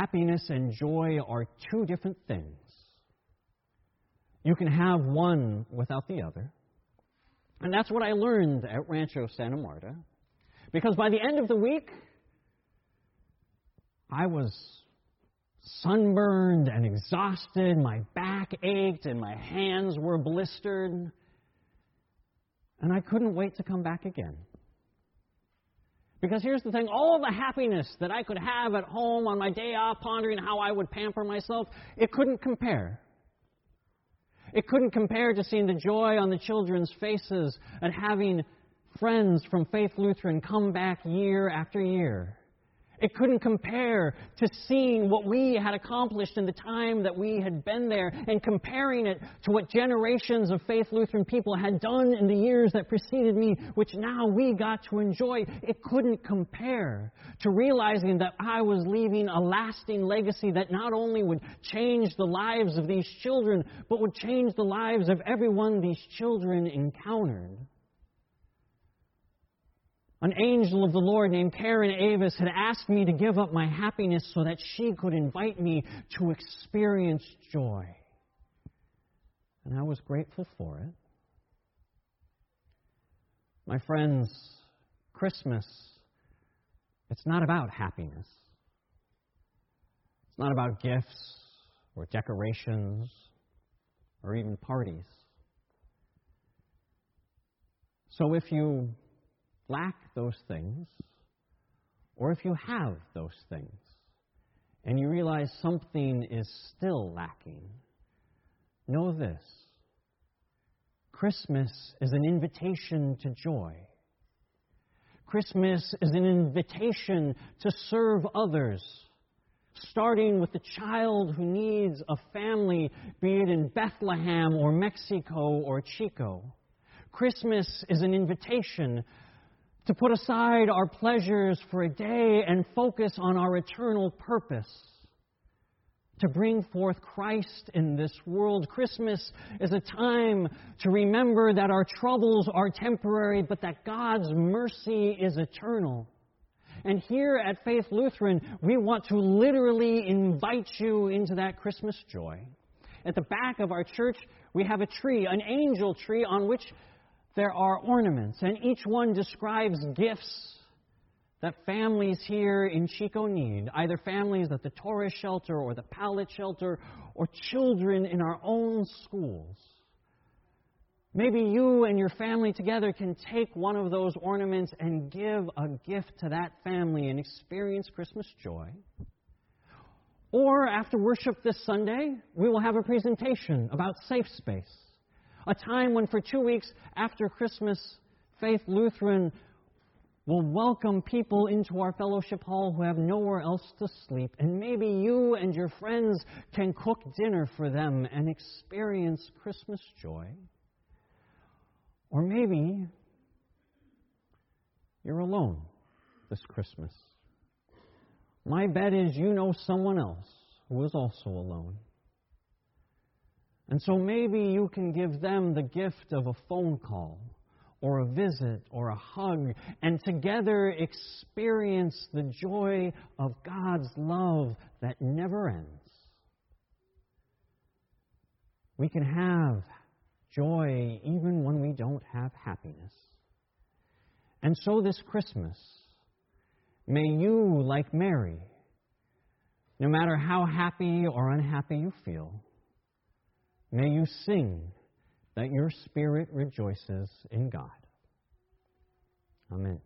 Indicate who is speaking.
Speaker 1: happiness and joy are two different things. You can have one without the other. And that's what I learned at Rancho Santa Marta. Because by the end of the week, I was sunburned and exhausted. My back ached and my hands were blistered. And I couldn't wait to come back again. Because here's the thing all the happiness that I could have at home on my day off, pondering how I would pamper myself, it couldn't compare. It couldn't compare to seeing the joy on the children's faces and having friends from Faith Lutheran come back year after year. It couldn't compare to seeing what we had accomplished in the time that we had been there and comparing it to what generations of Faith Lutheran people had done in the years that preceded me, which now we got to enjoy. It couldn't compare to realizing that I was leaving a lasting legacy that not only would change the lives of these children, but would change the lives of everyone these children encountered. An angel of the Lord named Karen Avis had asked me to give up my happiness so that she could invite me to experience joy. And I was grateful for it. My friends, Christmas, it's not about happiness. It's not about gifts or decorations or even parties. So if you lack those things, or if you have those things and you realize something is still lacking, know this Christmas is an invitation to joy. Christmas is an invitation to serve others, starting with the child who needs a family, be it in Bethlehem or Mexico or Chico. Christmas is an invitation to put aside our pleasures for a day and focus on our eternal purpose. To bring forth Christ in this world. Christmas is a time to remember that our troubles are temporary, but that God's mercy is eternal. And here at Faith Lutheran, we want to literally invite you into that Christmas joy. At the back of our church, we have a tree, an angel tree, on which there are ornaments, and each one describes gifts that families here in Chico need, either families at the Torres shelter or the Pallet shelter, or children in our own schools. Maybe you and your family together can take one of those ornaments and give a gift to that family and experience Christmas joy. Or after worship this Sunday, we will have a presentation about safe space a time when, for two weeks after Christmas, Faith Lutheran will welcome people into our fellowship hall who have nowhere else to sleep. And maybe you and your friends can cook dinner for them and experience Christmas joy. Or maybe you're alone this Christmas. My bet is you know someone else who is also alone. And so maybe you can give them the gift of a phone call or a visit or a hug and together experience the joy of God's love that never ends. We can have joy even when we don't have happiness. And so this Christmas, may you, like Mary, no matter how happy or unhappy you feel, May you sing that your spirit rejoices in God. Amen.